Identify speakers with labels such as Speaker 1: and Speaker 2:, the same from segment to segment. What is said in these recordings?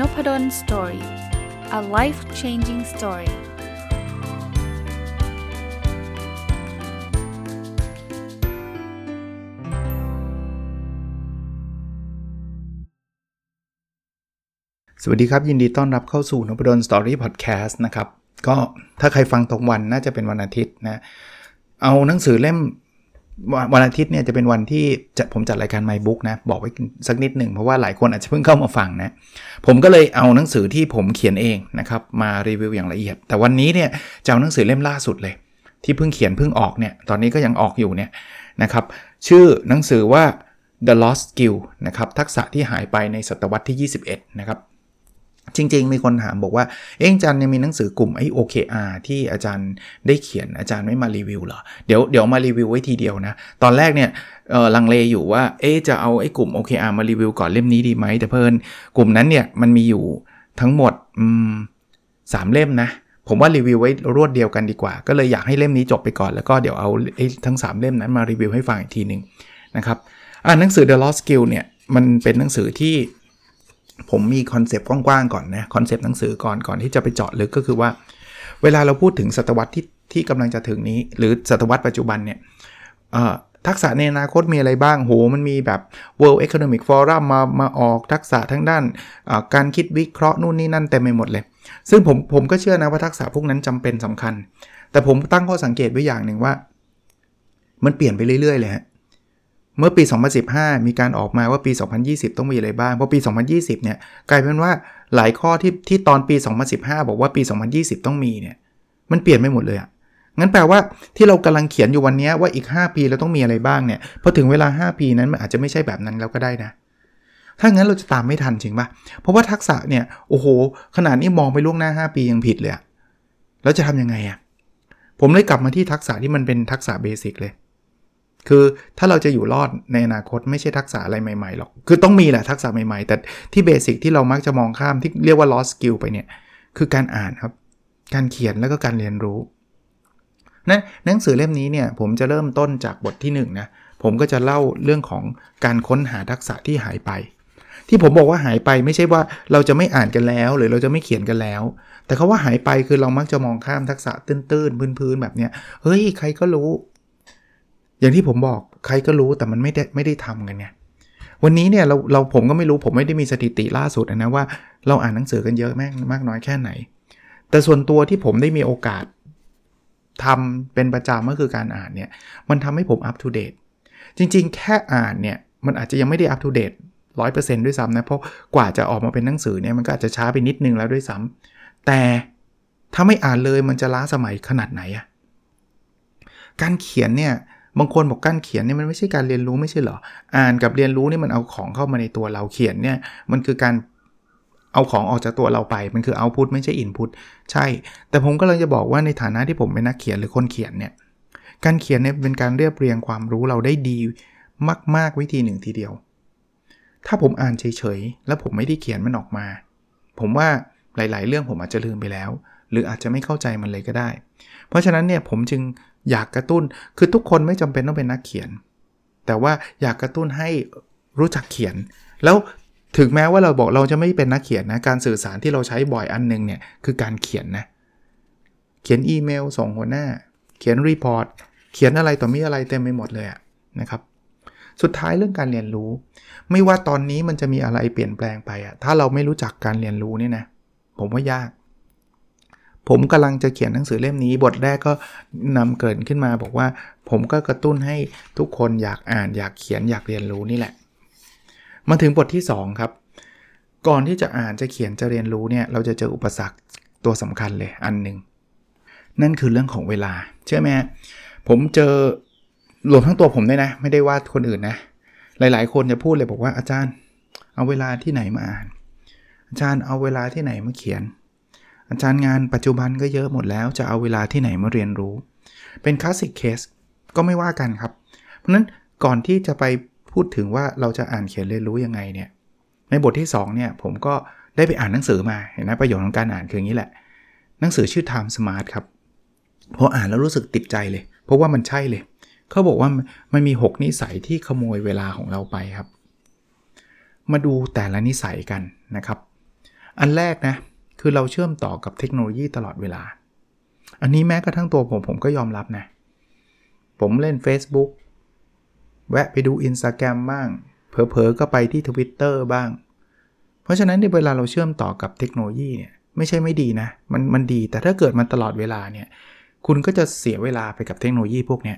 Speaker 1: Nopadol Story a life changing story สวัสดีครับ ยินดีต้อนรับเข้าสู่นพดล Story Podcast นะครับ ก็ถ้าใครฟังตรงวันน่าจะเป็นวันอาทิตย์นะ เอาหนังสือเล่ม วันอาทิตย์เนี่ยจะเป็นวันที่จะผมจัดรายการ My Book นะ บอกไว้สักนิดหนึ่งเพราะว่าหลายคนอาจจะเพิ่งเข้ามาฟังนะ ผมก็เลยเอาหนังสือที่ผมเขียนเองนะครับ มารีวิวอย่างละเอียด แต่วันนี้เนี่ยจะเอาหนังสือเล่มล่าสุดเลย ที่เพิ่งเขียนเพิ่งออกเนี่ยตอนนี้ก็ยังออกอยู่เนี่ยนะครับ ชื่อหนังสือว่า The Lost Skill นะครับทักษะที่หายไปในศตวรรษที่ 21 นะครับ จริง ๆ มีคนถามบอกว่า เอ๊ะอาจารย์ยังมีหนังสือกลุ่มไอ้ OKR ที่อาจารย์ได้เขียนอาจารย์ไม่มารีวิวเหรอ เดี๋ยวเดี๋ยวมารีวิวไว้ทีเดียวนะ ตอนแรกเนี่ยลังเลอยู่ว่า เอ๊จะเอาไอ้กลุ่ม OKR มารีวิวก่อนเล่มนี้ดีไหม แต่เผอิญกลุ่มนั้นเนี่ยมันมีอยู่ทั้งหมดสามเล่มนะ ผมว่ารีวิวไว้รวดเดียวกันดีกว่า ก็เลยอยากให้เล่มนี้จบไปก่อน แล้วก็เดี๋ยวเอาไอ้ทั้ง 3 เล่มนั้นมารีวิวให้ฟังอีกทีหนึ่งนะครับ อ่าหนังสือ The Lost Skill เนี่ยมันเป็นหนังสือที่ ผมมี concept กว้างๆก่อนนะ concept หนังสือก่อนก่อนที่จะไปเจาะลึกก็คือว่า เวลาเราพูดถึงศตวรรษที่ที่กำลังจะถึงนี้ หรือศตวรรษปัจจุบันเนี่ยทักษะในอนาคตมีอะไรบ้างโหมันมีแบบ World Economic Forum มามาออกทักษะทั้งด้านการคิดวิเคราะห์นู่นนี่นั่นเต็มไปหมดเลย ซึ่งผมผมก็เชื่อนะว่าทักษะพวกนั้นจำเป็นสำคัญ แต่ผมตั้งข้อสังเกตไว้อย่างหนึ่งว่า มันเปลี่ยนไปเรื่อยๆเลยฮะ เมื่อปี 2015 มีการออกมาว่าปี 2020 ต้องมีอะไรบ้าง เพราะปี 2020 เนี่ยกลายเป็นว่าหลายข้อที่ที่ตอนปี 2015 บอกว่าปี 2020 ต้องมีเนี่ยมันเปลี่ยนไปหมดเลยอะ่ะงั้นแปลว่าที่เรากำลังเขียนอยู่วันนี้ว่าอีก 5 ปีเราต้องมีอะไรบ้างเนี่ยพอถึงเวลา 5 ปีนั้นมันอาจจะไม่ใช่แบบนั้นแล้วก็ได้นะ ถ้างั้นเราจะตามไม่ทันจริงปะเพราะว่าทักษะเนี่ยโอ้โห ขนาดนี้มองไปล่วงหน้า 5 ปียังผิดเลยแล้วจะทำยังไงอะ่ะผมเลยกลับมาที่ทักษะที่มันเป็นทักษะเบสิกเลย คือถ้าเราจะอยู่รอดในอนาคตไม่ใช่ทักษะอะไรใหม่ๆหรอก คือต้องมีแหละทักษะใหม่ๆ แต่ที่เบสิกที่เรามักจะมองข้ามที่เรียกว่า lost skill ไปเนี่ย คือการอ่านครับ การเขียนแล้วก็การเรียนรู้นะหนังสือเล่มนี้เนี่ยผมจะเริ่มต้นจากบทที่1นนะผมก็จะเล่าเรื่องของการค้นหาทักษะที่หายไป ที่ผมบอกว่าหายไปไม่ใช่ว่าเราจะไม่อ่านกันแล้ว หรือเราจะไม่เขียนกันแล้ว แต่เขาว่าหายไปคือเรามักจะมองข้ามทักษะตื้นๆพื้นๆแบบเนี้ยเฮ้ยใครก็รู้ อย่างที่ผมบอกใครก็รู้แต่มันไม่ได้ไม่ได้ทำกันเนี่ยวันนี้เนี่ยเราเราผมก็ไม่รู้ผมไม่ได้มีสถิติล่าสุดนะว่าเราอ่านหนังสือกันเยอะแม่มากน้อยแค่ไหน แต่ส่วนตัวที่ผมได้มีโอกาสทำเป็นประจำก็คือการอ่านเนี่ยมันทำให้ผมอัปทูเดตจริงๆ แค่อ่านเนี่ยมันอาจจะยังไม่ได้อัปทูเดตร้อยเปอร์เซ็นต์ด้วยซ้ำนะ เพราะกว่าจะออกมาเป็นหนังสือเนี่ยมันก็อาจจะช้าไปนิดนึงแล้วด้วยซ้ำแต่ถ้าไม่อ่านเลยมันจะล้าสมัยขนาดไหนอะการเขียนเนี่ย บางคนบอกการเขียนเนี่ยมันไม่ใช่การเรียนรู้ไม่ใช่เหรอ อ่านกับเรียนรู้นี่มันเอาของเข้ามาในตัวเราเขียนเนี่ยมันคือการเอาของออกจากตัวเราไป มันคือเอาพุทไม่ใช่อินพุตใช่ แต่ผมก็เลยจะบอกว่าในฐานะที่ผมเป็นนักเขียนหรือคนเขียนเนี่ยการเขียนเนี่ยเป็นการเรียบเรียงความรู้เราได้ดีมาก ๆ วิธีหนึ่งทีเดียว ถ้าผมอ่านเฉย ๆ แล้วผมไม่ได้เขียนมันออกมา ผมว่าหลาย ๆ เรื่องผมอาจจะลืมไปแล้ว หรืออาจจะไม่เข้าใจมันเลยก็ได้ เพราะฉะนั้นเนี่ยผมจึงอยากกระตุ้นคือทุกคนไม่จำเป็นต้องเป็นนักเขียน แต่ว่าอยากกระตุ้นให้รู้จักเขียน แล้วถึงแม้ว่าเราบอกเราจะไม่เป็นนักเขียนนะการสื่อสารที่เราใช้บ่อยอันนึงเนี่ยคือการเขียนนะเขียนอีเมลส่งหัวหน้า เขียน report เขียนอะไรต่อมีอะไรเต็มไปหมดเลยนะครับสุดท้ายเรื่องการเรียนรู้ ไม่ว่าตอนนี้มันจะมีอะไรเปลี่ยนแปลงไปอะถ้าเราไม่รู้จักการเรียนรู้นี่นะผมว่ายาก ผมกำลังจะเขียนหนังสือเล่มนี้ บทแรกก็นำเกิดขึ้นมาบอกว่า ผมก็กระตุ้นให้ทุกคนอยากอ่านอยากเขียนอยากเรียนรู้นี่แหละ มาถึงบทที่ 2 ครับ ก่อนที่จะอ่านจะเขียนจะเรียนรู้เนี่ยเราจะเจออุปสรรคตัวสำคัญเลยอันหนึ่งนั่นคือเรื่องของเวลาเชื่อไหมผมเจอรวมทั้งตัวผมด้วยนะ ไม่ได้ว่าคนอื่นนะ หลาย ๆ คนจะพูดเลยบอกว่าอาจารย์ เอาเวลาที่ไหนมาอ่าน อาจารย์เอาเวลาที่ไหนมาเขียน อาจารย์งานปัจจุบันก็เยอะหมดแล้วจะเอาเวลาที่ไหนมาเรียนรู้ เป็นคลาสสิกเคสก็ไม่ว่ากันครับ เพราะนั้นก่อนที่จะไปพูดถึงว่าเราจะอ่านเขียนเรียนรู้ยังไงเนี่ยในบทที่2เนี่ยผมก็ได้ไปอ่านหนังสือมาเห็นไหมประโยชน์ของการอ่านคืออย่างนี้แหละ หนังสือชื่อ Time Smart ครับพออ่านแล้วรู้สึกติดใจเลย เพราะว่ามันใช่เลย เขาบอกว่ามันมี 6 นิสัยที่ขโมยเวลาของเราไปครับ มาดูแต่ละนิสัยกันนะครับ อันแรกนะ คือเราเชื่อมต่อกับเทคโนโลยีตลอดเวลา อันนี้แม้กระทั่งตัวผมผมก็ยอมรับนะ ผมเล่น Facebook แวะไปดู Instagram บ้าง เผลอๆก็ไปที่ Twitter บ้าง เพราะฉะนั้นในเวลาเราเชื่อมต่อกับเทคโนโลยีเนี่ยไม่ใช่ไม่ดีนะ มันมันดีแต่ถ้าเกิดมันตลอดเวลาเนี่ยคุณก็จะเสียเวลาไปกับเทคโนโลยีพวกนี้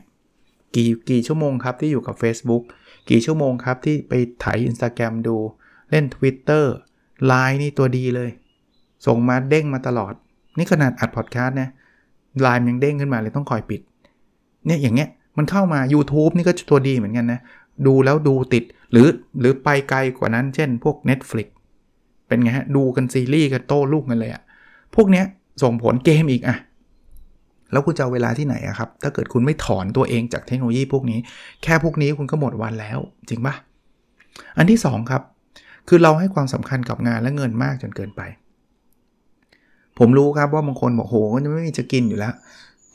Speaker 1: กี่กี่ชั่วโมงครับที่อยู่กับ Facebook กี่ชั่วโมงครับที่ไปถ่าย Instagram ดูเล่น Twitter Line นี่ตัวดีเลย ส่งมาเด้งมาตลอด นี่ขนาดอัดพอดแคสต์นะไลน์ยังเด้งขึ้นมาเลยต้องคอยปิด เนี่ยอย่างเงี้ยมันเข้ามา YouTube นี่ก็ตัวดีเหมือนกันนะ ดูแล้วดูติดหรือหรือไปไกลกว่านั้น เช่น พวก Netflix เป็นไงฮะ ดูกันซีรีส์กันโต้ลูกกันเลยอะพวกเนี้ยส่งผลเกมอีกอะแล้วคุณจะเอาเวลาที่ไหนอะครับ ถ้าเกิดคุณไม่ถอนตัวเองจากเทคโนโลยีพวกนี้ แค่พวกนี้คุณก็หมดวันแล้ว จริงปะอันที่ 2 ครับ คือเราให้ความสำคัญกับงานและเงินมากจนเกินไป ผมรู้ครับว่าบางคนบอกโหก็จะไม่มีจะกินอยู่แล้ว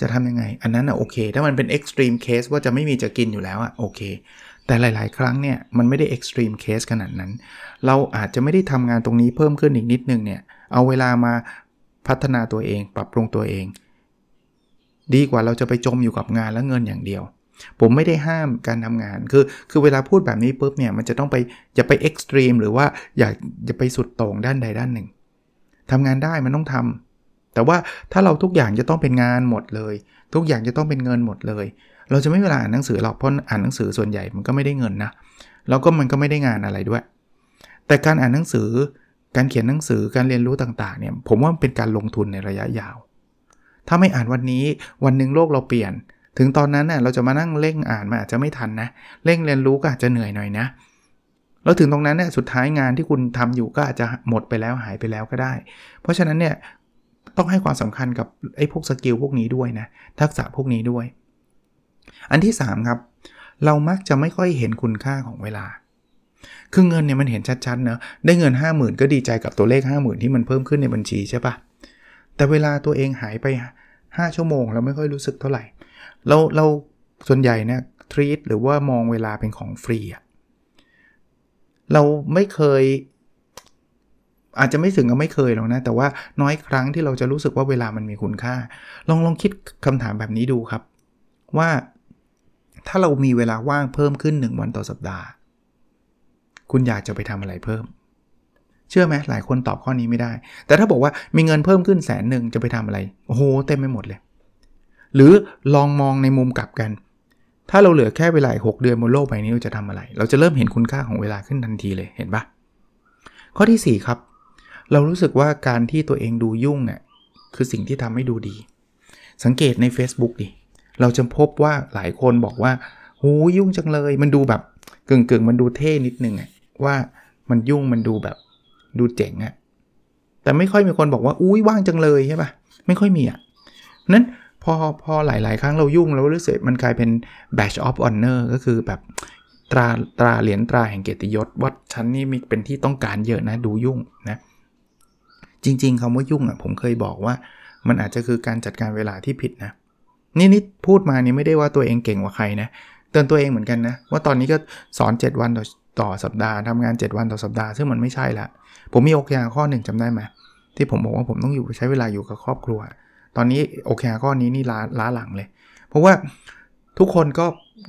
Speaker 1: จะทำยังไง อันนั้นอะโอเค ถ้ามันเป็น extreme case ว่าจะไม่มีจะกินอยู่แล้วอะโอเค แต่หลาย ๆ ครั้งเนี่ยมันไม่ได้ extreme case ขนาดนั้น เราอาจจะไม่ได้ทำงานตรงนี้เพิ่มขึ้นอีกนิดนึงเนี่ย เอาเวลามาพัฒนาตัวเอง ปรับปรุงตัวเอง ดีกว่าเราจะไปจมอยู่กับงานและเงินอย่างเดียวผมไม่ได้ห้ามการทำงาน คือ คือเวลาพูดแบบนี้ปุ๊บเนี่ย มันจะต้องไป อย่าไปเอ็กซ์ตรีมหรือว่า อยากจะไปสุดโต่งด้านใดด้านหนึ่ง ทำงานได้มันต้องทำแต่ว่าถ้าเราทุกอย่างจะต้องเป็นงานหมดเลย ทุกอย่างจะต้องเป็นเงินหมดเลย เราจะไม่เวลาอ่านหนังสือหรอกเพราะอ่านหนังสือส่วนใหญ่มันก็ไม่ได้เงินนะแล้วก็มันก็ไม่ได้งานอะไรด้วย แต่การอ่านหนังสือ การเขียนหนังสือการเรียนรู้ต่างๆเนี่ยผมว่ามันเป็นการลงทุนในระยะยาว ถ้าไม่อ่านวันนี้วันหนึ่งโลกเราเปลี่ยน ถึงตอนนั้นเน่ะเราจะมานั่งเร่งอ่านมันอาจจะไม่ทันนะเร่งเรียนรู้ก็อาจจะเหนื่อยหน่อยนะ แล้วถึงตรงนั้นเนี่ยสุดท้ายงานที่คุณทำอยู่ก็อาจจะหมดไปแล้วหายไปแล้วก็ได้ เพราะฉะนั้นเนี่ยต้องให้ความสำคัญกับไอ้พวกสกิลพวกนี้ด้วยนะทักษะพวกนี้ด้วย อันที่ 3 ครับ เรามักจะไม่ค่อยเห็นคุณค่าของเวลา คือเงินเนี่ยมันเห็นชัดๆเนะได้เงิน 5 0,000 ก็ดีใจกับตัวเลข 5 0,000 ที่มันเพิ่มขึ้นในบัญชีใช่ปะแต่เวลาตัวเองหายไป 5 ชั่วโมง เราไม่ค่อยรู้สึกเท่าไหร่ เราเราส่วนใหญ่เนี่ยทรีตหรือว่ามองเวลาเป็นของฟรีอะ เราไม่เคย อาจจะไม่ถึงกับไม่เคยหรอกนะ แต่ว่าน้อยครั้งที่เราจะรู้สึกว่าเวลามันมีคุณค่า ลองลองคิดคำถามแบบนี้ดูครับ ว่าถ้าเรามีเวลาว่างเพิ่มขึ้น 1 วันต่อสัปดาห์ คุณอยากจะไปทำอะไรเพิ่ม เชื่อไหมหลายคนตอบข้อนี้ไม่ได้ แต่ถ้าบอกว่ามีเงินเพิ่มขึ้นแสนหนึ่งจะไปทำอะไร โอ้โห เต็มไปหมดเลย หรือลองมองในมุมกลับกัน ถ้าเราเหลือแค่เวลาหกเดือนบนโลกใบนี้เราจะทำอะไร เราจะเริ่มเห็นคุณค่าของเวลาขึ้นทันทีเลยเห็นปะข้อที่ 4 ครับ เรารู้สึกว่าการที่ตัวเองดูยุ่งเนี่ยคือสิ่งที่ทำให้ดูดี สังเกตใน Facebook ดิเราจะพบว่าหลายคนบอกว่าโหยุ่งจังเลย มันดูแบบกึ่งกึ่งมันดูเท่นิดนึงอะว่ามันยุ่งมันดูแบบดูเจ๋งอะแต่ไม่ค่อยมีคนบอกว่าอุ้ยว่างจังเลยใช่ปะไม่ค่อยมีอะนั้น พอพอหลาย ๆ ครั้งเรายุ่งแล้วรู้สึกมันกลายเป็น badge of honor ก็คือแบบตราตราเหรียญตราแห่งเกียรติยศว่าฉันนี่มีเป็นที่ต้องการเยอะนะดูยุ่งนะจริง ๆคำว่ายุ่งอะผมเคยบอกว่ามันอาจจะคือการจัดการเวลาที่ผิดนะนี่นี่พูดมานี่ไม่ได้ว่าตัวเองเก่งกว่าใครนะเตือนตัวเองเหมือนกันนะว่าตอนนี้ก็สอน 7 วันต่อต่อสัปดาห์ทำงาน 7 วันต่อสัปดาห์ซึ่งมันไม่ใช่ละผมมีโอเคข้อหนึ่งจำได้ไหมที่ผมบอกว่าผมต้องอยู่ใช้เวลาอยู่กับครอบครัว ตอนนี้โอเคข้อนี้นี่ล้าล้าหลังเลย เพราะว่าทุกคนก็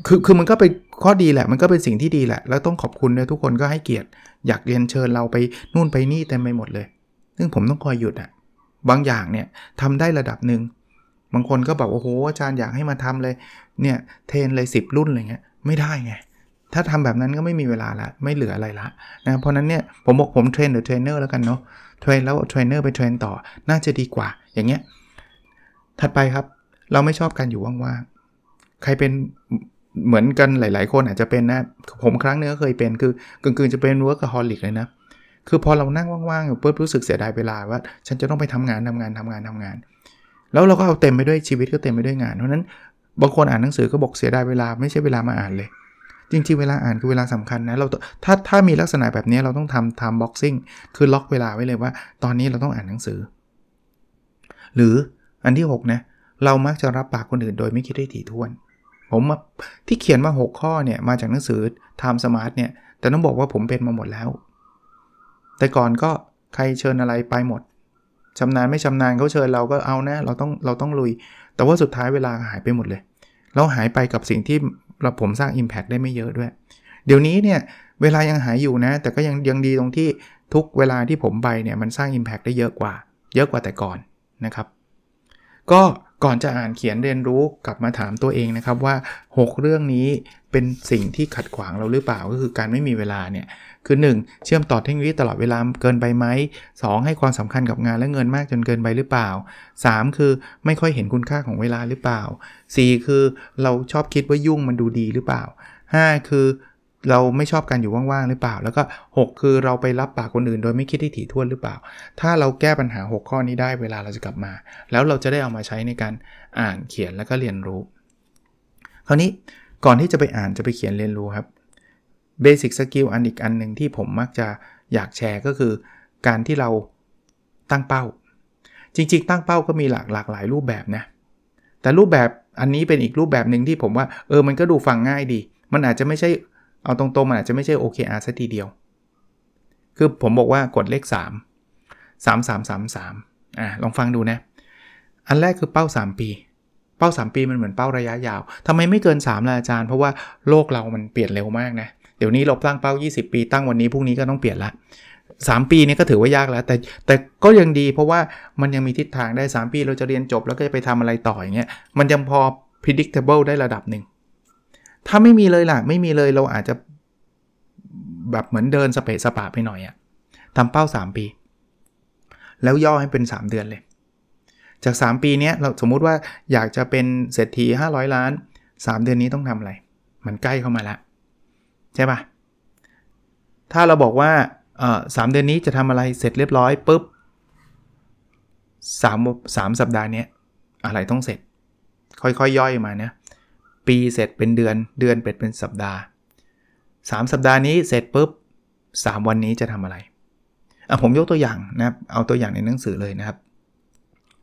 Speaker 1: คือคือมันก็เป็นข้อดีแหละ มันก็เป็นสิ่งที่ดีแหละ แล้วต้องขอบคุณด้วยทุกคนก็ให้เกียรติ อยากเรียนเชิญเราไปนู่นไปนี่เต็มไปหมดเลย ซึ่งผมต้องคอยหยุดอะบางอย่างเนี่ยทำได้ระดับหนึ่งบางคนก็บอกโอ้โหอาจารย์อยากให้มาทำเลยเนี่ย train เลย 10 รุ่นอะไรเงี้ยไม่ได้ไงถ้าทำแบบนั้นก็ไม่มีเวลาละไม่เหลืออะไรละนะเพราะนั้นเนี่ยผมบอกผม train the trainer แล้วกันเนาะ train แล้วเทรนเนอร์ไป train ต่อน่าจะดีกว่าอย่างเงี้ย ถัดไปครับ เราไม่ชอบการอยู่ว่างๆ ใครเป็นเหมือนกันหลาย ๆ คนอาจจะเป็นนะ ผมครั้งนึงก็เคยเป็น คือกึ่งๆจะเป็น workaholic เลยนะ คือพอเรานั่งว่างๆอยู่ปุ๊บรู้สึกเสียดายเวลาว่า ฉันจะต้องไปทำงานทำงานทำงานทำงาน แล้วเราก็เอาเต็มไปด้วยชีวิตก็เต็มไปด้วยงาน เพราะนั้นบางคนอ่านหนังสือก็บอกเสียดายเวลาไม่ใช่เวลามาอ่านเลย จริง ๆ เวลาอ่านคือเวลาสำคัญนะ เราถ้าถ้ามีลักษณะแบบนี้เราต้องทำ time boxing คือล็อกเวลาไว้เลยว่า ตอนนี้เราต้องอ่านหนังสือ หรือ อันที่ 6 นะ เรามักจะรับปากคนอื่นโดยไม่คิดได้ถี่ถ้วน ผมที่เขียนมา 6 ข้อเนี่ยมาจากหนังสือ Time Smart เนี่ย แต่ต้องบอกว่าผมเป็นมาหมดแล้ว แต่ก่อนก็ใครเชิญอะไรไปหมดชำนาญไม่ชำนาญเขาเชิญเราก็เอานะ เราต้องเราต้องลุย แต่ว่าสุดท้ายเวลาหายไปหมดเลย เราหายไปกับสิ่งที่เราผมสร้าง Impact ได้ไม่เยอะด้วย เดี๋ยวนี้เนี่ยเวลายังหายอยู่นะ แต่ก็ยังยังดีตรงที่ทุกเวลาที่ผมไปเนี่ยมันสร้าง Impact ได้เยอะกว่า เยอะกว่าแต่ก่อนนะครับ ก็ก่อนจะอ่านเขียนเรียนรู้กลับมาถามตัวเองนะครับว่า 6 เรื่องนี้เป็นสิ่งที่ขัดขวางเราหรือเปล่าก็คือการไม่มีเวลาเนี่ยคือ 1. เชื่อมต่อเทคโนโลยีตลอดเวลาเกินไปไหม 2. ให้ความสำคัญกับงานและเงินมากจนเกินไปหรือเปล่า 3. คือไม่ค่อยเห็นคุณค่าของเวลาหรือเปล่า 4. คือเราชอบคิดว่ายุ่งมันดูดีหรือเปล่า 5. คือ เราไม่ชอบการอยู่ว่างๆหรือเปล่า แล้วก็ 6 คือเราไปรับปากคนอื่น โดยไม่คิดที่ถี่ถ้วนหรือเปล่า ถ้าเราแก้ปัญหา 6 ข้อนี้ได้เวลาเราจะกลับมา แล้วเราจะได้เอามาใช้ในการอ่านเขียนแล้วก็เรียนรู้ คราวนี้ก่อนที่จะไปอ่านจะไปเขียนเรียนรู้ครับ basic skill อันอีกอันหนึ่งที่ผมมักจะอยากแชร์ก็คือ การที่เราตั้งเป้า จริง ๆ ตั้งเป้าก็มีหลากหลากหลายรูปแบบนะแต่รูปแบบอันนี้เป็นอีกรูปแบบหนึ่งที่ผมว่าเออมันก็ดูฟังง่ายดี มันอาจจะไม่ใช่ เอาตรงๆมันอาจจะไม่ใช่ OKR ซะทีเดียว คือผมบอกว่ากดเลข 3 3 3 3 3อะลองฟังดูนะ อันแรกคือเป้า 3 ปี เป้า 3 ปีมันเหมือนเป้าระยะยาวทำไมไม่เกิน 3ล่ะอาจารย์ เพราะว่าโลกเรามันเปลี่ยนเร็วมากนะ เดี๋ยวนี้เราตั้งเป้า 20 ปี ตั้งวันนี้พรุ่งนี้ก็ต้องเปลี่ยนละ3 ปีนี้ก็ถือว่ายากแล้ว แต่แต่ก็ยังดีเพราะว่ามันยังมีทิศทางได้ 3 ปีเราจะเรียนจบแล้วก็จะไปทำอะไรต่ออย่างเงี้ยมันยังพอ predictable ได้ระดับหนึ่ง ถ้าไม่มีเลยล่ะ ไม่มีเลยเราอาจจะแบบเหมือนเดินสเปะสปะไปหน่อยอะทำเป้า 3 ปี แล้วย่อให้เป็น 3 เดือนเลย จาก 3 ปีนี้เราสมมุติว่าอยากจะเป็นเศรษฐี 500 ล้าน 3 เดือนนี้ต้องทำอะไร มันใกล้เข้ามาแล้วใช่ปะถ้าเราบอกว่าเออสเดือนนี้จะทำอะไรเสร็จเรียบร้อยปุ๊บสามสามสัปดาห์นี้อะไรต้องเสร็จ ค่อยๆยย่อยมาเนี่ย ปีเสร็จเป็นเดือน เดือนเป็นเป็นสัปดาห์ 3 สัปดาห์นี้เสร็จปุ๊บ 3 วันนี้จะทำอะไรอะผมยกตัวอย่างนะครับเอาตัวอย่างในหนังสือเลยนะครับ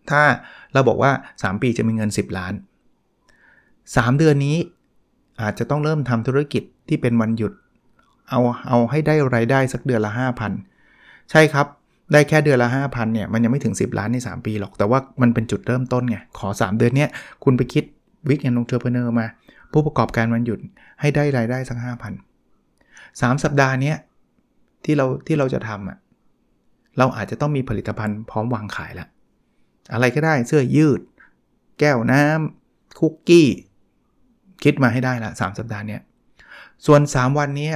Speaker 1: ถ้าเราบอกว่า 3 ปีจะมีเงิน 10 ล้าน 3 เดือนนี้อาจจะต้องเริ่มทำธุรกิจที่เป็นวันหยุด เอาเอาให้ได้ไรายได้สักเดือนละ 5,000 ใช่ครับได้แค่เดือนละ 5,000เนี่ยมันยังไม่ถึง 10 ล้านใน 3 ปีหรอกแต่ว่ามันเป็นจุดเริ่มต้นไงขอ 3 เดือนเนี้ยคุณไปคิด วิกแอนลงเทอร์เพเนอร์มา ผู้ประกอบการวันหยุดให้ได้รายได้สัก5,000 3สัปดาห์นี้ที่เราที่เราจะทำอะเราอาจจะต้องมีผลิตภัณฑ์พร้อมวางขายแล้วอะไรก็ได้เสื้อยืด แก้วน้ำคุกกี้ คิดมาให้ได้ละ3สัปดาห์นี้ส่วน 3 วันนี้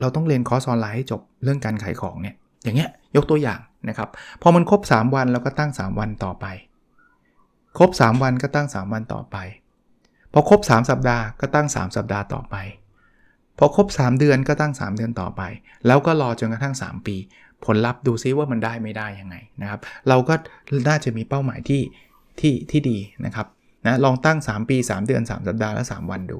Speaker 1: เราต้องเรียนคอร์สออนไลน์ให้จบเรื่องการขายของเนี่ยอย่างเงี้ยยกตัวอย่างนะครับ พอมันครบ 3 วันเราก็ตั้ง 3 วันต่อไป ครบ 3 วันก็ตั้ง 3 วันต่อไป พอครบ 3 สัปดาห์ก็ตั้ง 3 สัปดาห์ต่อไป พอครบ 3 เดือนก็ตั้ง 3 เดือนต่อไป แล้วก็รอจนกระทั่ง 3 ปี ผลลัพธ์ดูซิว่ามันได้ไม่ได้ยังไงนะครับ เราก็น่าจะมีเป้าหมายที่ที่ที่ดีนะครับนะลองตั้ง 3 ปี 3 เดือน 3 สัปดาห์และ 3 วันดู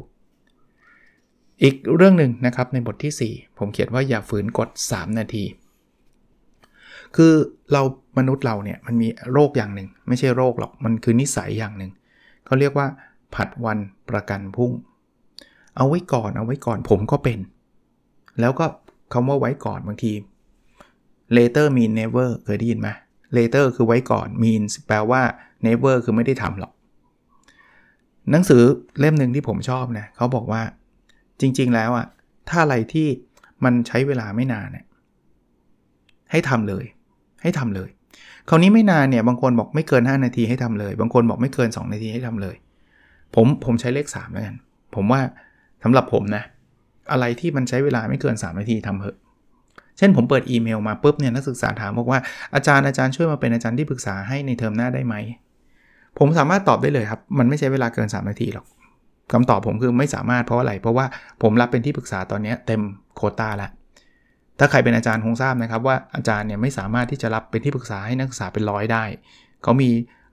Speaker 1: อีกเรื่องหนึ่งนะครับในบทที่ 4 ผมเขียนว่าอย่าฝืนกด 3 นาที คือเรามนุษย์เราเนี่ยมันมีโรคอย่างหนึ่งไม่ใช่โรคหรอกมันคือนิสัยอย่างหนึ่งเขาเรียกว่า ผัดวันประกันพุ่ง เอาไว้ก่อนเอาไว้ก่อนผมก็เป็น แล้วก็คำว่าไว้ก่อนบางที later mean never เคยได้ยินไหม later คือไว้ก่อน mean แปลว่า never คือไม่ได้ทำหรอก หนังสือเล่มหนึ่งที่ผมชอบนะเขาบอกว่าจริง ๆ แล้วอะถ้าอะไรที่มันใช้เวลาไม่นานเนี่ยให้ทำเลย ให้ทำเลย คราวนี้ไม่นานเนี่ยบางคนบอกไม่เกิน 5 นาทีให้ทำเลย บางคนบอกไม่เกิน 2 นาทีให้ทำเลย ผมผมใช้เลข3แล้วกัน ผมว่าสำหรับผมนะ อะไรที่มันใช้เวลาไม่เกิน 3 นาทีทำเถอะ เช่นผมเปิดอีเมลมาปุ๊บเนี่ยนักศึกษาถามบอกว่าอาจารย์อาจารย์ช่วยมาเป็นอาจารย์ที่ปรึกษาให้ในเทอมหน้าได้ไหม ผมสามารถตอบได้เลยครับ มันไม่ใช้เวลาเกิน 3 นาทีหรอกคำตอบผมคือไม่สามารถเพราะอะไร เพราะว่าผมรับเป็นที่ปรึกษาตอนนี้เต็มโคต้าแล้วถ้าใครเป็นอาจารย์คงทราบนะครับว่าอาจารย์เนี่ยไม่สามารถที่จะรับเป็นที่ปรึกษาให้นักศึกษาเป็นร้อยได้ เขามี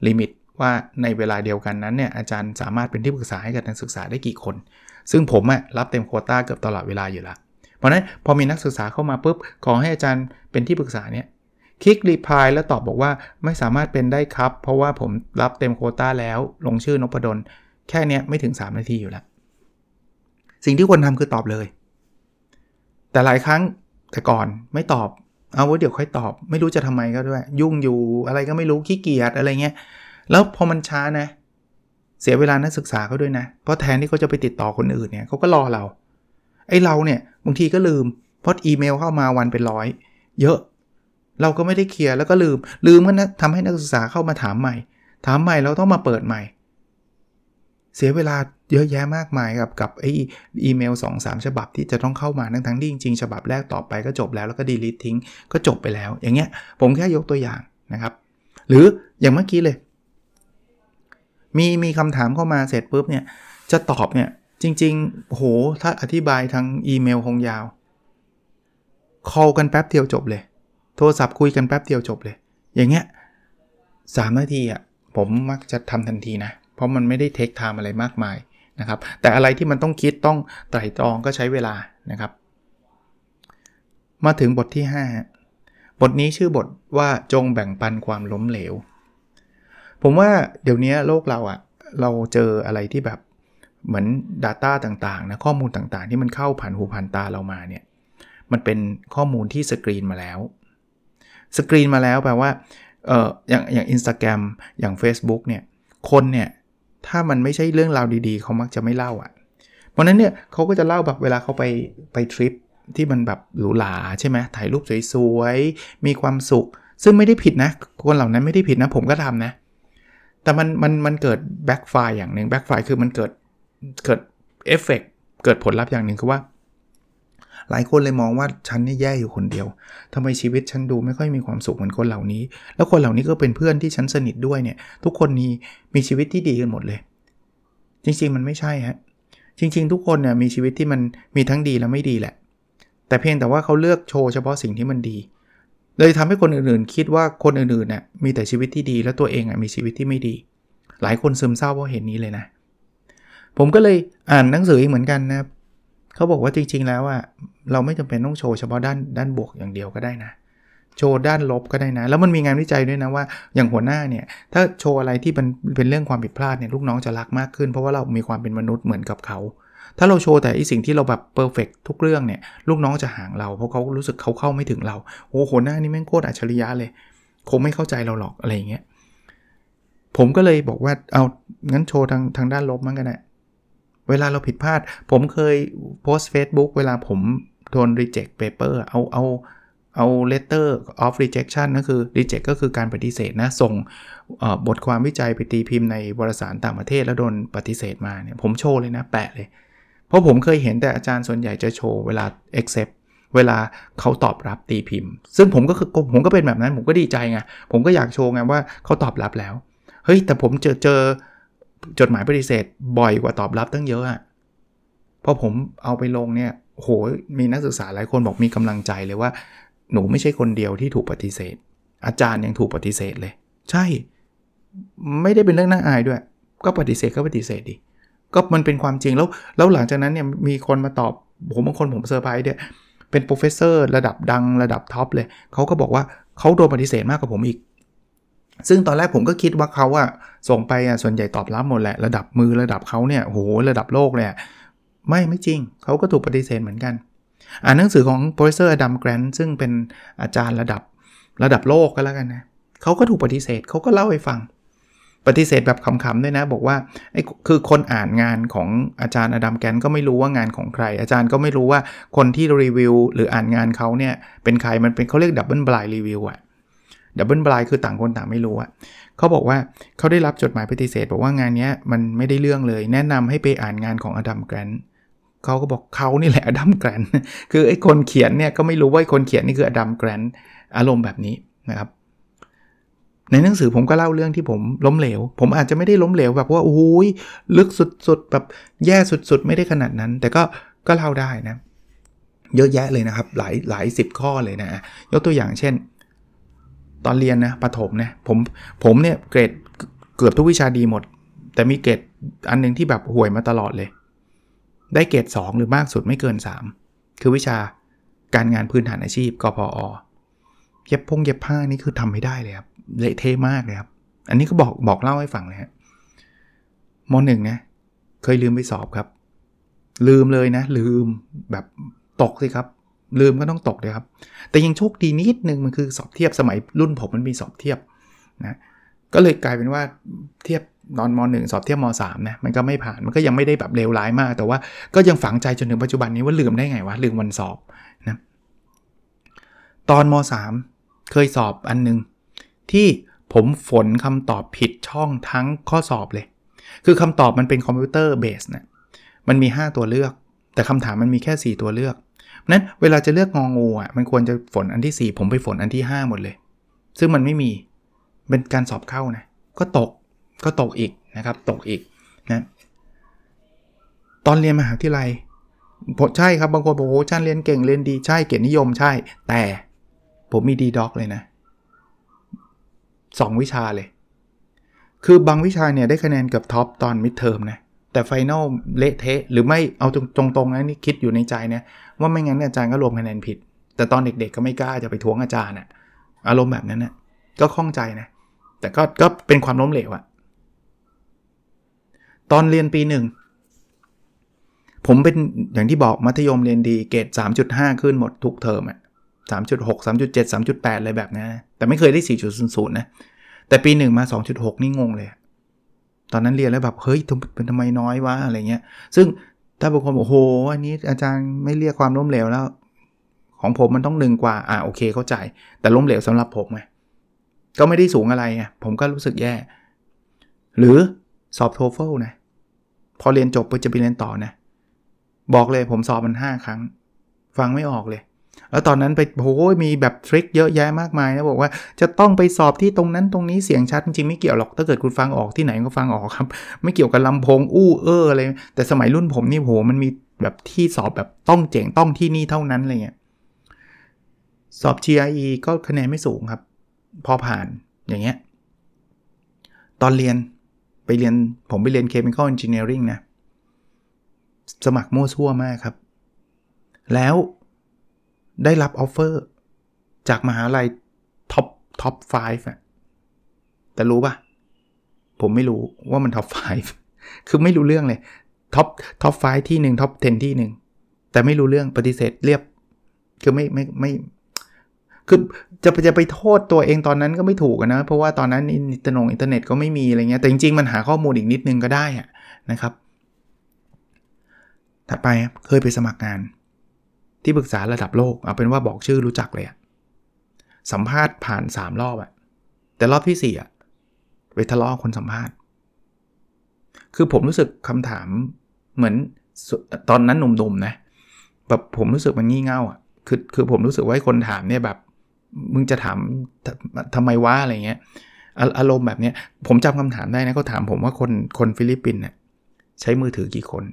Speaker 1: limit ว่าในเวลาเดียวกันนั้นเนี่ยอาจารย์สามารถเป็นที่ปรึกษาให้กับนักศึกษาได้กี่คน ซึ่งผมอะรับเต็มโควตาเกือบตลอดเวลาอยู่แล้วเพราะนั้นพอมีนักศึกษาเข้ามาปุ๊บขอให้อาจารย์เป็นที่ปรึกษาเนี่ย click reply แล้วตอบบอกว่าไม่สามารถเป็นได้ครับ เพราะว่าผมรับเต็มโควตาแล้วลงชื่อนพดลแค่นี้ไม่ถึง 3 นาทีอยู่แล้ว สิ่งที่ควรทาคือตอบเลย แต่หลายครั้งแต่ก่อนไม่ตอบ เอาไว้เดี๋ยวค่อยตอบ ไม่รู้จะทำไมก็ด้วย ยุ่งอยู่อะไรก็ไม่รู้ขี้เกียจอะไรเงี้ย แล้วพอมันช้านะ เสียเวลานักศึกษาเขาด้วยนะ เพราะแทนที่เขาจะไปติดต่อคนอื่นเนี่ยเขาก็รอเรา ไอ้เราเนี่ยบางทีก็ลืมเพราะอีเมลเข้ามาวันเป็นร้อย เยอะ เราก็ไม่ได้เคลียร์แล้วก็ลืม ลืมก็นะทำให้นักศึกษาเข้ามาถามใหม่ ถามใหม่เราต้องมาเปิดใหม่ เสียเวลาเยอะแยะมากมายกับกับไออีเมล2อสฉบับที่จะต้องเข้ามาทั้งทั้งที่จริงๆ ฉบับแรกตอบไปก็จบแล้วแล้วก็ delete ทิ้งก็จบไปแล้ว อย่างเงี้ยผมแค่ยกตัวอย่างนะครับ หรืออย่างเมื่อกี้เลย มีมีคำถามเข้ามาเสร็จปุ๊บเนี่ยจะตอบเนี่ยจริงๆโหถ้าอธิบายทางอีเมลคงยาว call กันแป๊บเดียวจบเลย โทรศัพท์คุยกันแป๊บเดียวจบเลย อย่างเงี้ยสามนาทีอะผมมักจะทำทันทีนะ เพราะมันไม่ได้เทคไทม์อะไรมากมายนะครับ แต่อะไรที่มันต้องคิดต้องไตร่ตรองก็ใช้เวลานะครับ มาถึงบทที่ 5 บทนี้ชื่อบทว่าจงแบ่งปันความล้มเหลว ผมว่าเดี๋ยวนี้โลกเราอะเราเจออะไรที่แบบเหมือน Data ต่างๆนะข้อมูลต่างๆ ที่มันเข้าผ่านหูผ่านตาเรามาเนี่ยมันเป็นข้อมูลที่สกรีนมาแล้ว สกรีนมาแล้วแปลว่าเอออย่างอย่างอินสตาแกรมอย่าง Facebook เนี่ยคนเนี่ยถ้ามันไม่ใช่เรื่องราวดีๆ เขามักจะไม่เล่าอะ่ะ เพราะนั้นเนี่ยเขาก็จะเล่าแบบเวลาเขาไปไปทริปที่มันแบบหรูหราใช่ไหมถ่ายรูปสวยๆ มีความสุข ซึ่งไม่ได้ผิดนะ คนเหล่านั้นไม่ได้ผิดนะ ผมก็ทำนะ แต่มันมันมันเกิด backfire อย่างหนึ่ง backfire คือมันเกิดเกิดเอฟเฟกเกิดผลลัพธ์อย่างหนึ่งคือว่า หลายคนเลยมองว่าฉันนี่แย่อยู่คนเดียวทำไมชีวิตฉันดูไม่ค่อยมีความสุขเหมือนคนเหล่านี้ แล้วคนเหล่านี้ก็เป็นเพื่อนที่ฉันสนิทด้วยเนี่ย ทุกคนนี้มีชีวิตที่ดีกันหมดเลย จริงๆมันไม่ใช่ฮะจริง ๆ ทุกคนเนี่ยมีชีวิตที่มันมีทั้งดีและไม่ดีแหละ แต่เพียงแต่ว่าเขาเลือกโชว์เฉพาะสิ่งที่มันดี เลยทำให้คนอื่นๆ คิดว่าคนอื่นๆน่ยมีแต่ชีวิตที่ดีแล้วตัวเองอะมีชีวิตที่ไม่ดี หลายคนซึมเศร้าเพราะเห็นนี้เลยนะ ผมก็เลยอ่านหนังสืออีกเหมือนกันนะเขาบอกว่าจริงๆแล้วอะเราไม่จำเป็นต้องโชว์เฉพาะด้านด้านบวกอย่างเดียวก็ได้นะโชว์ด้านลบก็ได้นะ แล้วมันมีงานวิจัยด้วยนะว่าอย่างหัวหน้าเนี่ย ถ้าโชว์อะไรที่เป็นเป็นเรื่องความผิดพลาดเนี่ยลูกน้องจะรักมากขึ้น เพราะว่าเรามีความเป็นมนุษย์เหมือนกับเขา ถ้าเราโชว์แต่อีสิ่งที่เราแบบเพอร์เฟกทุกเรื่องเนี่ย ลูกน้องจะห่างเราเพราะเขารู้สึกเขาเข้าไม่ถึงเราโอ้โหหน้านี่แม่งโคตรอัจฉริยะเลย คงไม่เข้าใจเราหรอกอะไรอย่างเงี้ยผมก็เลยบอกว่าเอางั้นโชว์ทางทางด้านลบมั้งกันนะเวลาเราผิดพลาด ผมเคยโพสต์ Facebook เวลาผมโดน reject paper เอาเอาเอา letter of rejection ก็คือ reject ก็คือการปฏิเสธนะ ส่งบทความวิจัยไปตีพิมพ์ในวารสารต่างประเทศแล้วโดนปฏิเสธมาเนี่ยผมโชว์เลยนะ แปะเลย เพราะผมเคยเห็นแต่อาจารย์ส่วนใหญ่จะโชว์เวลา accept เวลาเขาตอบรับตีพิมพ์ ซึ่งผมก็คือผมก็เป็นแบบนั้น ผมก็ดีใจไง ผมก็อยากโชว์ไงว่าเขาตอบรับแล้ว เฮ้ย แต่ผมเจอเจอจดหมายปฏิเสธบ่อยกว่าตอบรับตั้งเยอะอะพอผมเอาไปลงเนี่ยโหมีนักศึกษาหลายคนบอกมีกำลังใจเลยว่า หนูไม่ใช่คนเดียวที่ถูกปฏิเสธ อาจารย์ยังถูกปฏิเสธเลย ใช่ ไม่ได้เป็นเรื่องน่าอายด้วย ก็ปฏิเสธก็ปฏิเสธดิ ก็มันเป็นความจริงแล้วแล้วหลังจากนั้นเนี่ยมีคนมาตอบผมบางคนผมเซอร์ไพรส์เนี่ยเป็น professor ระดับดังระดับ top เลยเขาก็บอกว่าเขาโดนปฏิเสธมากกว่าผมอีก ซึ่งตอนแรกผมก็คิดว่าเขาอะส่งไปอะส่วนใหญ่ตอบรับหมดแหละระดับมือระดับเขาเนี่ยโหระดับโลกเลยไม่ไม่จริงเขาก็ถูกปฏิเสธเหมือนกัน อ่านหนังสือของ professor Adam Grant ซึ่งเป็นอาจารย์ระดับระดับโลกก็แล้วกันนะเขาก็ถูกปฏิเสธเขาก็เล่าให้ฟัง ปฏิเสธแบบขำๆด้วยนะ บอกว่าไอ้คือคนอ่านงานของอาจารย์ Adam Grant ก็ไม่รู้ว่างานของใคร อาจารย์ก็ไม่รู้ว่าคนที่รีวิว หรืออ่านงานเขาเนี่ยเป็นใครมันเป็นเขาเรียก double blind review อะ double blind คือต่างคนต่างไม่รู้อะเขาบอกว่าเขาได้รับจดหมายปฏิเสธ บอกว่างานนี้มันไม่ได้เรื่องเลย แนะนำให้ไปอ่านงานของ Adam Grant เขาก็บอกเขานี่แหละ Adam Grant คือไอ้คนเขียนเนี่ยก็ไม่รู้ว่าคนเขียนนี่คือ Adam Grant อารมณ์แบบนี้นะครับ ในหนังสือผมก็เล่าเรื่องที่ผมล้มเหลว ผมอาจจะไม่ได้ล้มเหลวแบบว่าโอ้ยลึกสุดๆแบบแย่สุดๆ ไม่ได้ขนาดนั้น แต่ก็ก็เล่าได้นะ เยอะแยะเลยนะครับ หลายหลายสิบข้อเลยนะยกตัวอย่างเช่น ตอนเรียนนะประถมนะผมผมเนี่ยเกรดเกือบทุกวิชาดีหมด แต่มีเกรดอันนึงที่แบบห่วยมาตลอดเลย ได้เกรด2 หรือมากสุดไม่เกิน 3 คือวิชาการงานพื้นฐานอาชีพกพอเย็บพงเย็บผ้านี่คือทำไม่ได้เลยครับ เละเทะมากเลยครับ อันนี้ก็บอกบอกเล่าให้ฟังเลยฮะมหนึ่งนะเคยลืมไปสอบครับ ลืมเลยนะ ลืมแบบตกสิครับ ลืมก็ต้องตกเลยครับ แต่ยังโชคดีนิดนึงมันคือสอบเทียบสมัยรุ่นผมมันมีสอบเทียบนะก็เลยกลายเป็นว่าเทียบตอนม .1 สอบเทียบม .3 นะมันก็ไม่ผ่านมันก็ยังไม่ได้แบบเลวร้ายมาก แต่ว่าก็ยังฝังใจจนถึงปัจจุบันนี้ว่าลืมได้ไงวะลืมวันสอบนะตอนม .3 เคยสอบอันนึง ที่ผมฝนคำตอบผิดช่องทั้งข้อสอบเลย คือคำตอบมันเป็นคอมพิวเตอร์เบสเนะมันมี 5 ตัวเลือก แต่คำถามมันมีแค่ 4 ตัวเลือกนั้นเวลาจะเลือกงองูอะมันควรจะฝนอันที่ 4 ผมไปฝนอันที่ 5 หมดเลย ซึ่งมันไม่มีเป็นการสอบเข้านะ ก็ตกก็ตกอีกนะครับ ตกอีกนะตอนเรียนมหาวิทยาลัยใช่ครับบางคนบอกโอ้จารย์เรียนเก่งเรียนดีใช่เกียรตินิยมใช่ แต่ผมมี D dog เลยนะ สองวิชาเลย คือบางวิชาเนี่ยได้คะแนนเกือบ top ตอน midterm นะ แต่ final เละเทะ หรือไม่เอาตรงๆนะนี่คิดอยู่ในใจนะว่าไม่งั้นอาจารย์ก็รวมคะแนนผิด แต่ตอนเด็กๆก็ไม่กล้าจะไปทวงอาจารย์อะอารมณ์แบบนั้นนะก็ข้องใจนะ แต่ก็ก็เป็นความล้มเหลวอะตอนเรียนปีหนึ่งผมเป็นอย่างที่บอกมัธยมเรียนดีเกรด3.5 ขึ้นหมดทุกเทอมอะ 3.6 3.7 3.8 อะไรแบบนี้แต่ไม่เคยได้ 4.00 นะ แต่ปีหนึ่งมา 2.6 นี่งงเลย ตอนนั้นเรียนแล้วแบบ เฮ้ยเป็นทำไมน้อยวะอะไรเงี้ย ซึ่งถ้าบางคนบอกโอ้โหอันนี้อาจารย์ไม่เรียกความล้มเหลวแล้ว ของผมมันต้องหนึ่งกว่า อ่าโอเคเข้าใจ แต่ล้มเหลวสำหรับผมไงก็ไม่ได้สูงอะไรไงผมก็รู้สึกแย่ หรือสอบโทเฟลนะ พอเรียนจบไปจะไปเรียนต่อนะ บอกเลยผมสอบมัน 5 ครั้ง ฟังไม่ออกเลย แล้วตอนนั้นไปโอ้ยมีแบบทริคเยอะแยะมากมายนะบอกว่าจะต้องไปสอบที่ตรงนั้นตรงนี้เสียงชัดจริงๆไม่เกี่ยวหรอกถ้าเกิดคุณฟังออกที่ไหนก็ฟังออกครับ ไม่เกี่ยวกับลำโพงอู้เอออะไรแต่สมัยรุ่นผมนี่โหมันมีแบบที่สอบแบบต้องเจ๋งต้องที่นี่เท่านั้นอะไรเงี้ยสอบ GRE ก็คะแนนไม่สูงครับ พอผ่านอย่างเงี้ยตอนเรียนไปเรียนผมไปเรียน Chemical Engineering นะ สมัครมั่วซั่วมากครับ แล้ว ได้รับ offer จากมหาลัย top top 5อะแต่รู้ปะผมไม่รู้ว่ามัน top 5คือไม่รู้เรื่องเลย top top 5ที่หนึ่ง top 10 ที่หนึ่งแต่ไม่รู้เรื่องปฏิเสธเรียบ คือไม่ไม่ไม่คือจะจะไปโทษตัวเองตอนนั้นก็ไม่ถูกนะ เพราะว่าตอนนั้นอินเทอร์เน็ตอินเทอร์เน็ตก็ไม่มีอะไรเงี้ยแต่จริงๆ มันหาข้อมูลอีกนิดนึงก็ได้ะนะครับ ถัดไปเคยไปสมัครงาน ที่ปรึกษาระดับโลก เอาเป็นว่าบอกชื่อรู้จักเลยอะสัมภาษณ์ผ่าน 3 รอบอะแต่รอบที่ 4อะไปทะเลาะคนสัมภาษณ์ คือผมรู้สึกคำถามเหมือนตอนนั้นหนุ่มๆนะแบบผมรู้สึกมันงี่เง่าอะคือคือผมรู้สึกว่าคนถามเนี่ยแบบมึงจะถามทำไมวะอะไรเงี้ยอารมณ์แบบเนี้ยผมจำคำถามได้นะเขาถามผมว่าคนคนฟิลิปปินส์เนี่ยใช้มือถือกี่คน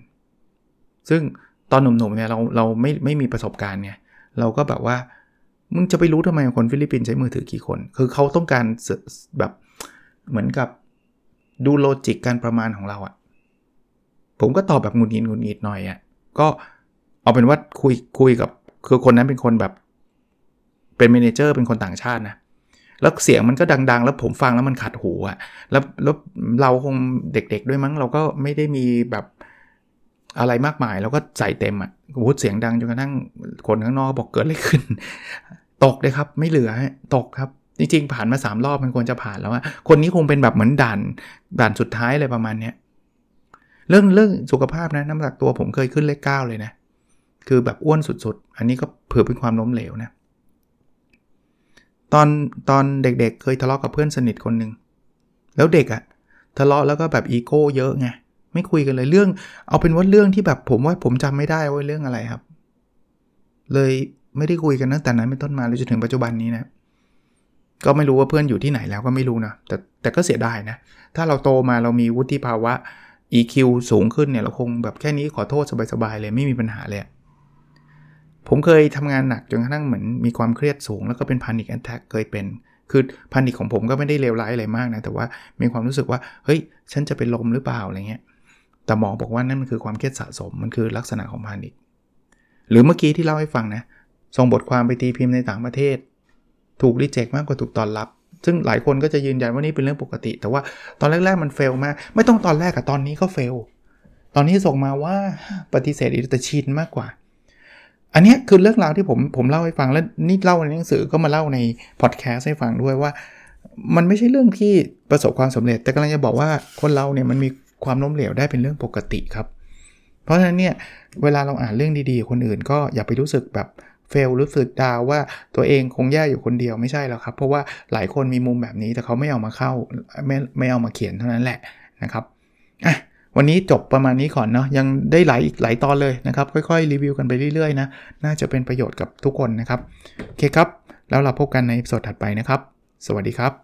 Speaker 1: ซึ่ง ตอนหนุ่มๆเนี่ยเราเราไม่ไม่มีประสบการณ์ไงเราก็แบบว่ามึงจะไปรู้ทำไมคนฟิลิปปินส์ใช้มือถือกี่คน คือเขาต้องการแบบเหมือนกับดู logic การประมาณของเราอะ่ะ ผมก็ตอบแบบหงุดหงิดหงุดหงิดหน่อยอะ่ะ ก็เอาเป็นว่าคุยคุยกับคือคนนั้นเป็นคนแบบเป็น manager เป็นคนต่างชาตินะ แล้วเสียงมันก็ดัง ๆ แล้วผมฟังแล้วมันขัดหูอะ แล้วแล้วเราคงเด็กๆด้วยมั้งเราก็ไม่ได้มีแบบ อะไรมากมายแล้วก็ใส่เต็มอะพูดเสียงดังจนกระทั่งคนข้างนอกบอกเกิดอะไรขึ้น ตกเลยครับ ไม่เหลือตกครับ จริงๆ ผ่านมา 3 รอบมันควรจะผ่านแล้วอะคนนี้คงเป็นแบบเหมือนด่านด่านสุดท้ายอะไรประมาณเนี้ยเรื่องเรื่องสุขภาพนะน้ำหนักตัวผมเคยขึ้นเลขเก้าเลยนะ คือแบบอ้วนสุดๆ อันนี้ก็เผื่อเป็นความล้มเหลวนะ ตอนตอนเด็กๆ เคยทะเลาะกับเพื่อนสนิทคนหนึ่ง แล้วเด็กอะทะเลาะแล้วก็แบบอีโก้เยอะไง ไม่คุยกันเลยเรื่อง เอาเป็นว่าเรื่องที่แบบผมว่าผมจำไม่ได้ว่าเรื่องอะไรครับ เลยไม่ได้คุยกันตั้งแต่นั้นเป็นต้นมาเลยจนถึงปัจจุบันนี้นะ ก็ไม่รู้ว่าเพื่อนอยู่ที่ไหนแล้วก็ไม่รู้นะแต่แต่ก็เสียดายนะ ถ้าเราโตมาเรามีวุฒิภาวะ EQ สูงขึ้นเนี่ยเราคงแบบแค่นี้ขอโทษสบายๆเลยไม่มีปัญหาเลยผมเคยทำงานหนักจนกระทั่งเหมือนมีความเครียดสูง แล้วก็เป็นพานิคแอนแทกเคยเป็น คือพานิคของผมก็ไม่ได้เลวร้ายอะไรมากนะ แต่ว่ามีความรู้สึกว่า เฮ้ย ฉันจะเป็นลมหรือเปล่าอะไรเงี้ย แต่หมอบอกว่านั่นมันคือความเครียดสะสมมันคือลักษณะของพานิคหรือเมื่อกี้ที่เล่าให้ฟังนะส่งบทความไปตีพิมพ์ในต่างประเทศ ถูกรีเจ็คมากกว่าถูกตอนรับ ซึ่งหลายคนก็จะยืนยันว่านี่เป็นเรื่องปกติ แต่ว่าตอนแรก ๆ มันเฟลมาก ไม่ต้องตอนแรกอะตอนนี้ก็เฟล ตอนนี้ส่งมาว่าปฏิเสธอีกแต่ชินมากกว่า อันนี้คือเรื่องราวที่ผมผมเล่าให้ฟังแล้วนี่เล่าในหนังสือก็มาเล่าในพอดแคสต์ให้ฟังด้วยว่า มันไม่ใช่เรื่องที่ประสบความสำเร็จ แต่กำลังจะบอกว่าคนเราเนี่ยมันมี ความล้มเหลวได้เป็นเรื่องปกติครับ เพราะฉะนั้นเนี่ยเวลาเราอ่านเรื่องดีๆ คนอื่น ก็อย่าไปรู้สึกแบบเฟลรู้สึกดาวว่าตัวเองคงแย่อยู่คนเดียวไม่ใช่แล้วครับ เพราะว่าหลายคนมีมุมแบบนี้แต่เขาไม่เอามาเข้าไม่ไม่เอามาเขียนเท่านั้นแหละนะครับอะวันนี้จบประมาณนี้ก่อนเนาะยังได้หลายอีกหลายตอนเลยนะครับ ค่อยๆ รีวิวกันไปเรื่อยๆนะน่าจะเป็นประโยชน์กับทุกคนนะครับโอเคครับ แล้วเราพบกันในสดถัดไปนะครับ สวัสดีครับ